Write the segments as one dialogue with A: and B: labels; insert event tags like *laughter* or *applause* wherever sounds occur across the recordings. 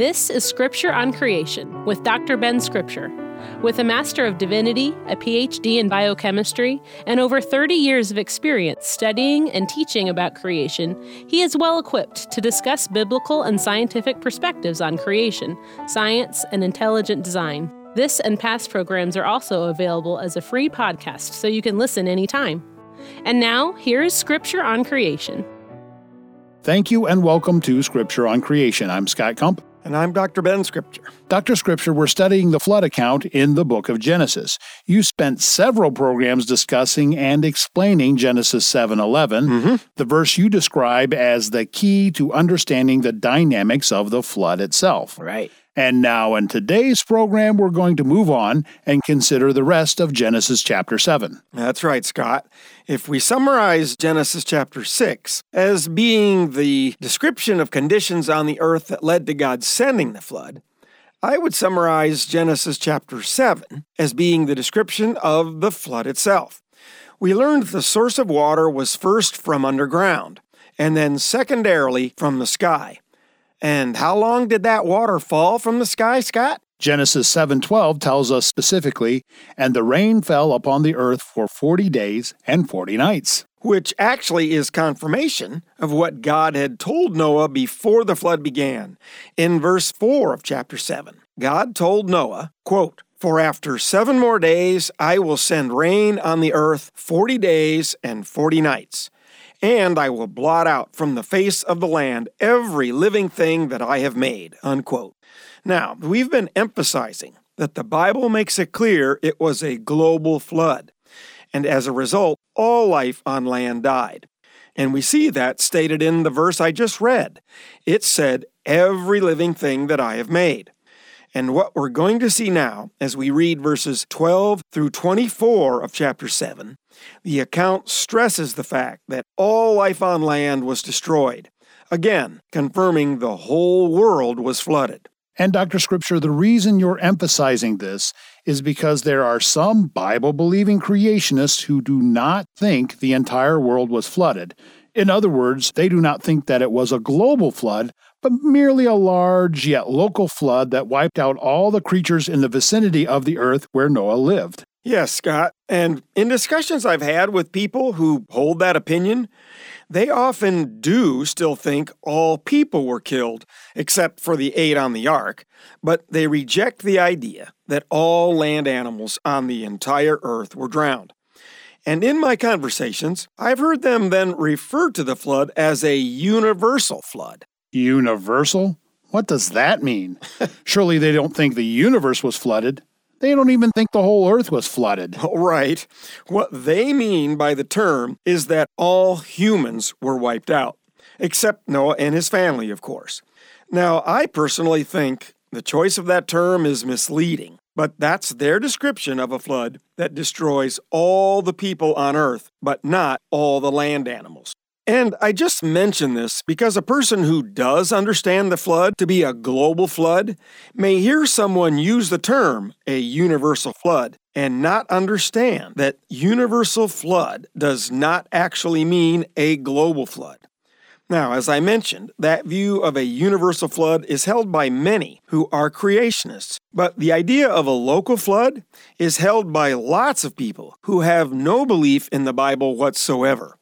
A: This is Scripture on Creation with Dr. Ben Scripture. With a Master of Divinity, a PhD in biochemistry, and over 30 years of experience studying and teaching about creation, he is well equipped to discuss biblical and scientific perspectives on creation, science, and intelligent design. This and past programs are also available as a free podcast so you can listen anytime. And now, here is Scripture on Creation.
B: Thank you and welcome to Scripture on Creation. I'm Scott Kump.
C: And I'm Dr. Ben Scripture.
B: Dr. Scripture, we're studying the flood account in the book of Genesis. You spent several programs discussing and explaining Genesis 7:11, mm-hmm. the verse you describe as the key to understanding the dynamics of the flood itself.
C: Right.
B: And now, in today's program, we're going to move on and consider the rest of Genesis chapter 7.
C: That's right, Scott. If we summarize Genesis chapter 6 as being the description of conditions on the earth that led to God sending the flood, I would summarize Genesis chapter 7 as being the description of the flood itself. We learned the source of water was first from underground, and then secondarily from the sky. And how long did that water fall from the sky, Scott?
B: Genesis 7:12 tells us specifically, and the rain fell upon the earth for 40 days and 40 nights,
C: which actually is confirmation of what God had told Noah before the flood began. In verse 4 of chapter 7, God told Noah, quote, "For after 7 more days I will send rain on the earth 40 days and 40 nights." And I will blot out from the face of the land every living thing that I have made. Unquote. Now, we've been emphasizing that the Bible makes it clear it was a global flood, and as a result, all life on land died. And we see that stated in the verse I just read. It said, Every living thing that I have made. And what we're going to see now, as we read verses 12 through 24 of chapter 7, the account stresses the fact that all life on land was destroyed, again, confirming the whole world was flooded.
B: And, Dr. Scripture, the reason you're emphasizing this is because there are some Bible believing creationists who do not think the entire world was flooded. In other words, they do not think that it was a global flood, but merely a large yet local flood that wiped out all the creatures in the vicinity of the earth where Noah lived.
C: Yes, Scott. And in discussions I've had with people who hold that opinion, they often do still think all people were killed, except for the eight on the ark, but they reject the idea that all land animals on the entire earth were drowned. And in my conversations, I've heard them then refer to the flood as a universal flood.
B: Universal? What does that mean? *laughs* Surely they don't think the universe was flooded. They don't even think the whole earth was flooded. *laughs*
C: Right. What they mean by the term is that all humans were wiped out, except Noah and his family, of course. Now, I personally think the choice of that term is misleading, but that's their description of a flood that destroys all the people on earth, but not all the land animals. And I just mention this because a person who does understand the flood to be a global flood may hear someone use the term a universal flood and not understand that universal flood does not actually mean a global flood. Now, as I mentioned, that view of a universal flood is held by many who are creationists, but the idea of a local flood is held by lots of people who have no belief in the Bible whatsoever.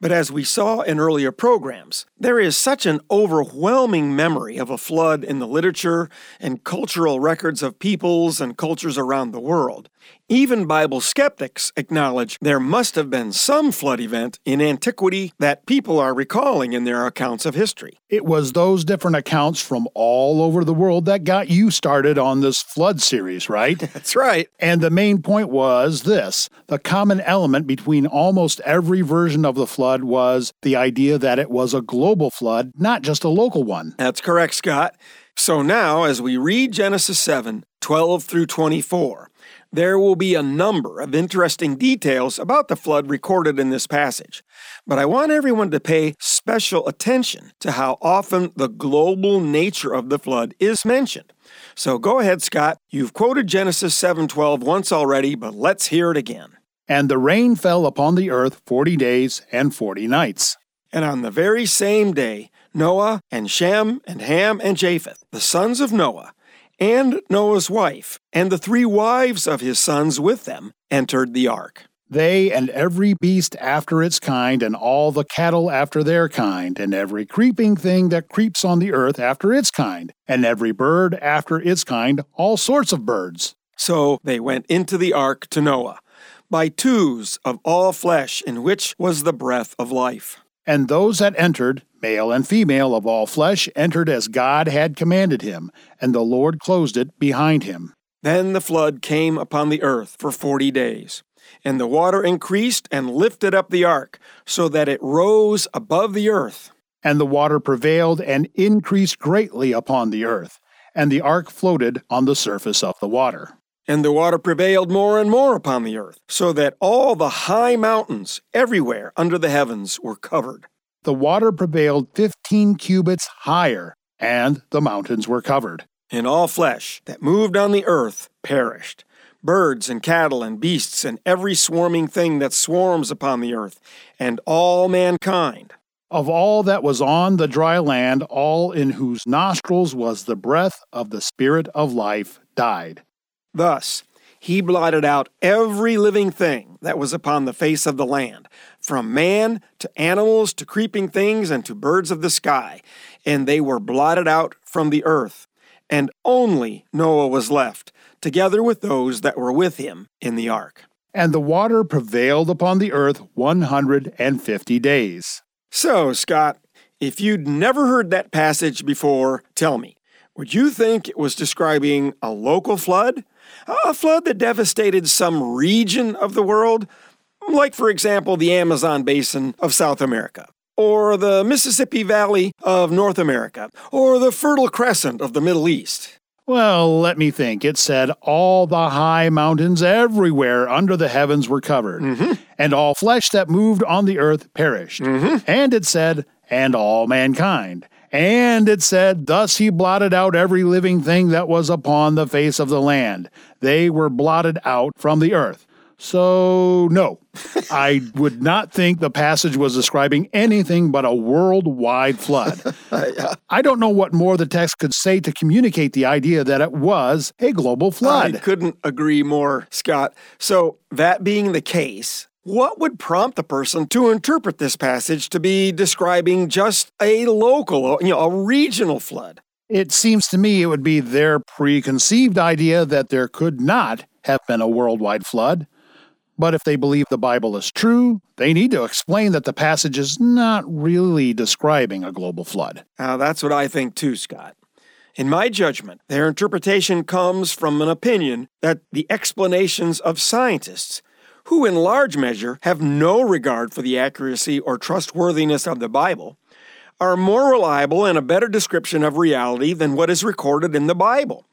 C: But as we saw in earlier programs, there is such an overwhelming memory of a flood in the literature and cultural records of peoples and cultures around the world. Even Bible skeptics acknowledge there must have been some flood event in antiquity that people are recalling in their accounts of history.
B: It was those different accounts from all over the world that got you started on this flood series, right? *laughs*
C: That's right.
B: And the main point was this the common element between almost every version of the flood was the idea that it was a global flood, not just a local one.
C: That's correct, Scott. So now, as we read Genesis 7 12 through 24, there will be a number of interesting details about the flood recorded in this passage, but I want everyone to pay special attention to how often the global nature of the flood is mentioned. So go ahead, Scott. You've quoted Genesis 7:12 once already, but let's hear it again.
B: And the rain fell upon the earth 40 days and 40 nights.
C: And on the very same day,
D: Noah and Shem and Ham and Japheth, the sons of Noah, and Noah's wife, and the three wives of his sons with them, entered the ark.
B: They and every beast after its kind, and all the cattle after their kind, and every creeping thing that creeps on the earth after its kind, and every bird after its kind, all sorts of birds.
D: So they went into the ark to Noah, by twos of all flesh, in which was the breath of life.
B: And those that entered, male and female of all flesh, entered as God had commanded him, and the Lord closed it behind him.
D: Then the flood came upon the earth for forty days. And the water increased and lifted up the ark, so that it rose above the earth.
B: And the water prevailed and increased greatly upon the earth, and the ark floated on the surface of the water.
D: And the water prevailed more and more upon the earth, so that all the high mountains everywhere under the heavens were covered.
B: The water prevailed fifteen cubits higher, and the mountains were covered.
D: And all flesh that moved on the earth perished birds and cattle and beasts and every swarming thing that swarms upon the earth, and all mankind.
B: Of all that was on the dry land, all in whose nostrils was the breath of the Spirit of life died.
D: Thus, he blotted out every living thing that was upon the face of the land, from man to animals to creeping things and to birds of the sky, and they were blotted out from the earth. And only Noah was left together with those that were with him in the ark.
B: And the water prevailed upon the earth 150 days.
D: So, Scott, if you'd never heard that passage before, tell me, would you think it was describing a local flood? A flood that devastated some region of the world? Like, for example, the Amazon basin of South America, or the Mississippi Valley of North America, or the Fertile Crescent of the Middle East.
B: Well, let me think. It said, All the high mountains everywhere under the heavens were covered,
D: mm-hmm.
B: and all flesh that moved on the earth perished.
D: Mm-hmm.
B: And it said, And all mankind. And it said, Thus he blotted out every living thing that was upon the face of the land. They were blotted out from the earth. So, no, *laughs* I would not think the passage was describing anything but a worldwide flood. *laughs* I don't know what more the text could say to communicate the idea that it was a global flood.
D: I couldn't agree more, Scott. So, that being the case, what would prompt the person to interpret this passage to be describing just a local, you know, a regional flood?
B: It seems to me it would be their preconceived idea that there could not have been a worldwide flood. But if they believe the Bible is true, they need to explain that the passage is not really describing a global flood.
D: Now, that's what I think too, Scott. In my judgment, their interpretation comes from an opinion that the explanations of scientists, who in large measure have no regard for the accuracy or trustworthiness of the Bible, are more reliable and a better description of reality than what is recorded in the Bible.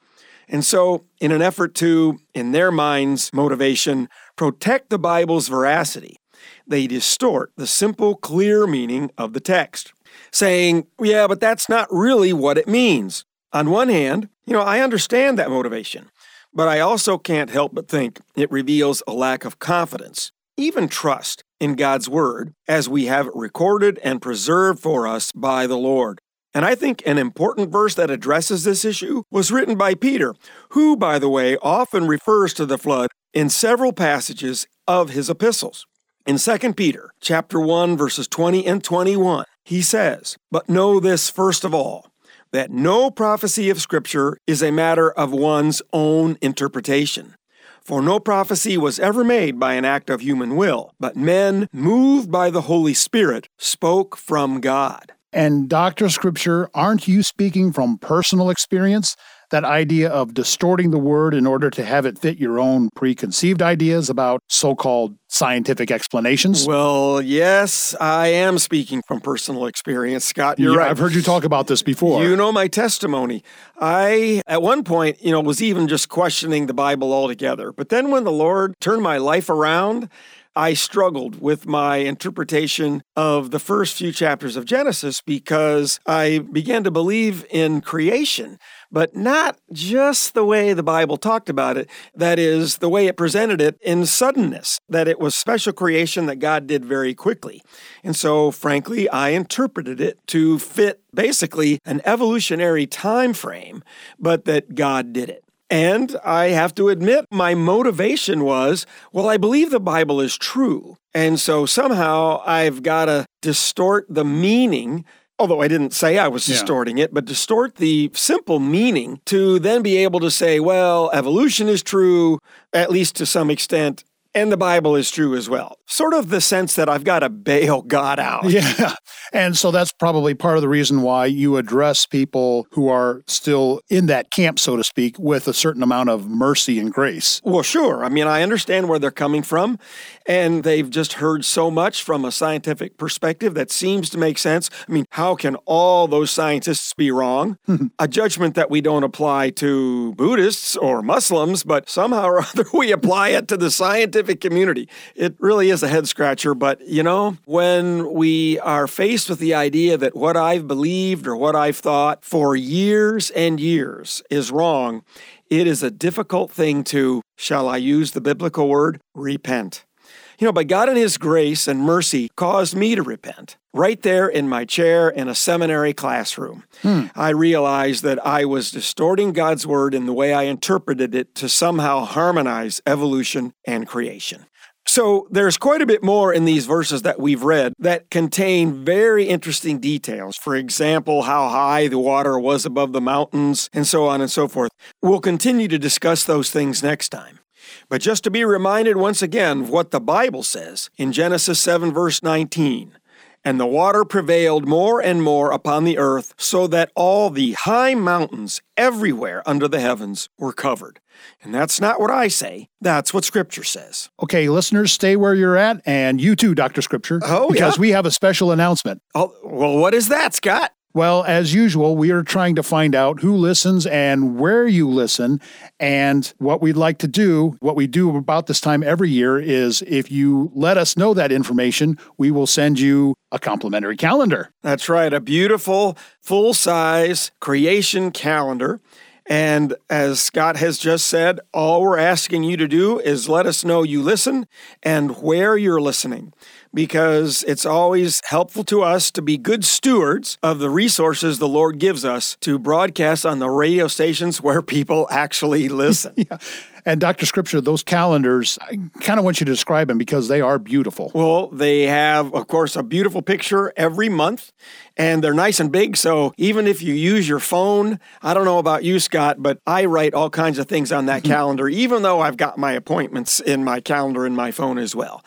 D: And so, in an effort to, in their minds' motivation, protect the Bible's veracity, they distort the simple, clear meaning of the text, saying, yeah, but that's not really what it means. On one hand, you know, I understand that motivation, but I also can't help but think it reveals a lack of confidence, even trust, in God's Word as we have it recorded and preserved for us by the Lord. And I think an important verse that addresses this issue was written by Peter, who, by the way, often refers to the flood in several passages of his epistles. In 2 Peter chapter 1 verses 20 and 21, he says, "But know this first of all, that no prophecy of scripture is a matter of one's own interpretation." For no prophecy was ever made by an act of human will, but men, moved by the Holy Spirit, spoke from God.
B: And Dr. Scripture, aren't you speaking from personal experience? That idea of distorting the word in order to have it fit your own preconceived ideas about so called scientific explanations?
D: Well, yes, I am speaking from personal experience, Scott. You're
B: yeah,
D: right.
B: I've heard you talk about this before.
D: You know my testimony. I, at one point, you know, was even just questioning the Bible altogether. But then when the Lord turned my life around,
C: I struggled with my interpretation of the first few chapters of Genesis because I began to believe in creation but not just the way the Bible talked about it. That is, the way it presented it in suddenness, that it was special creation that God did very quickly. And so, frankly, I interpreted it to fit basically an evolutionary time frame, but that God did it. And I have to admit, my motivation was well, I believe the Bible is true. And so somehow I've got to distort the meaning although I didn't say I was distorting yeah. it, but distort the simple meaning to then be able to say, well, evolution is true, at least to some extent, and the Bible is true as well. Sort of the sense that I've got to bail God out. *laughs*
B: Yeah. And so that's probably part of the reason why you address people who are still in that camp, so to speak, with a certain amount of mercy and grace.
C: Well, sure. I mean, I understand where they're coming from, and they've just heard so much from a scientific perspective that seems to make sense. I mean, how can all those scientists be wrong? *laughs* a judgment that we don't apply to Buddhists or Muslims, but somehow or *laughs* other we apply it to the scientific community. It really is a head scratcher, but you know, when we are faced with the idea that what I've believed or what I've thought for years and years is wrong, it is a difficult thing to, shall I use the biblical word, repent. You know, but God in His grace and mercy caused me to repent. Right there in my chair in a seminary classroom, hmm. I realized that I was distorting God's word in the way I interpreted it to somehow harmonize evolution and creation. So there's quite a bit more in these verses that we've read that contain very interesting details. For example, how high the water was above the mountains, and so on and so forth. We'll continue to discuss those things next time. But just to be reminded once again of what the Bible says in Genesis 7, verse 19. And the water prevailed more and more upon the earth, so that all the high mountains everywhere under the heavens were covered. And that's not what I say, that's what Scripture says.
B: Okay, listeners, stay where you're at, and you too, Dr. Scripture.
C: Oh,
B: because yeah? we have a special announcement.
C: Oh, well, what is that, Scott?
B: Well, as usual, we are trying to find out who listens and where you listen. And what we'd like to do, what we do about this time every year, is if you let us know that information, we will send you a complimentary calendar.
C: That's right, a beautiful, full size creation calendar. And as Scott has just said, all we're asking you to do is let us know you listen and where you're listening because it's always helpful to us to be good stewards of the resources the Lord gives us to broadcast on the radio stations where people actually *laughs* listen.
B: yeah. And Dr. Scripture, those calendars, I kind of want you to describe them because they are beautiful.
C: Well, they have, of course, a beautiful picture every month, and they're nice and big. So even if you use your phone, I don't know about you, Scott, but I write all kinds of things on that mm-hmm. calendar, even though I've got my appointments in my calendar in my phone as well.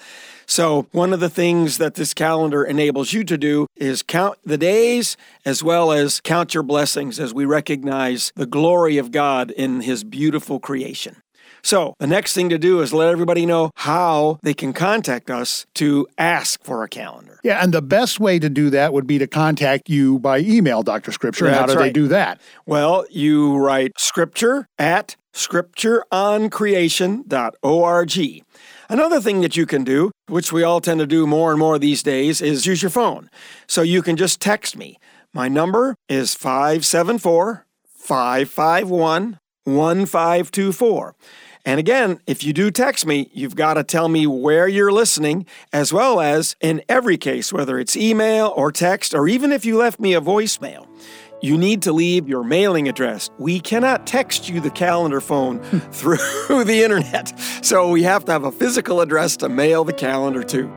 C: So, one of the things that this calendar enables you to do is count the days as well as count your blessings as we recognize the glory of God in His beautiful creation. So, the next thing to do is let everybody know how they can contact us to ask for a calendar.
B: Yeah, and the best way to do that would be to contact you by email, Dr. Scripture. And how do right. they do that?
C: Well, you write scripture at scriptureoncreation.org. Another thing that you can do, which we all tend to do more and more these days, is use your phone. So you can just text me. My number is 574 551 1524. And again, if you do text me, you've got to tell me where you're listening, as well as in every case, whether it's email or text, or even if you left me a voicemail you need to leave your mailing address. We cannot text you the calendar phone hmm. *laughs* through the internet, so we have to have a physical address to mail the calendar to.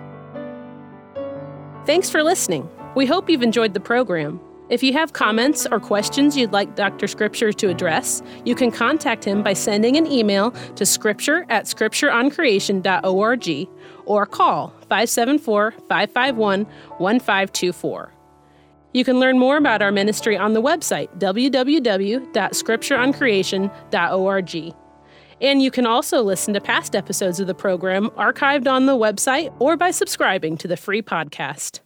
A: Thanks for listening. We hope you've enjoyed the program. If you have comments or questions you'd like Dr. Scripture to address, you can contact him by sending an email to scripture at scriptureoncreation.org or call 574 551 1524. You can learn more about our ministry on the website www.scriptureoncreation.org. And you can also listen to past episodes of the program archived on the website or by subscribing to the free podcast.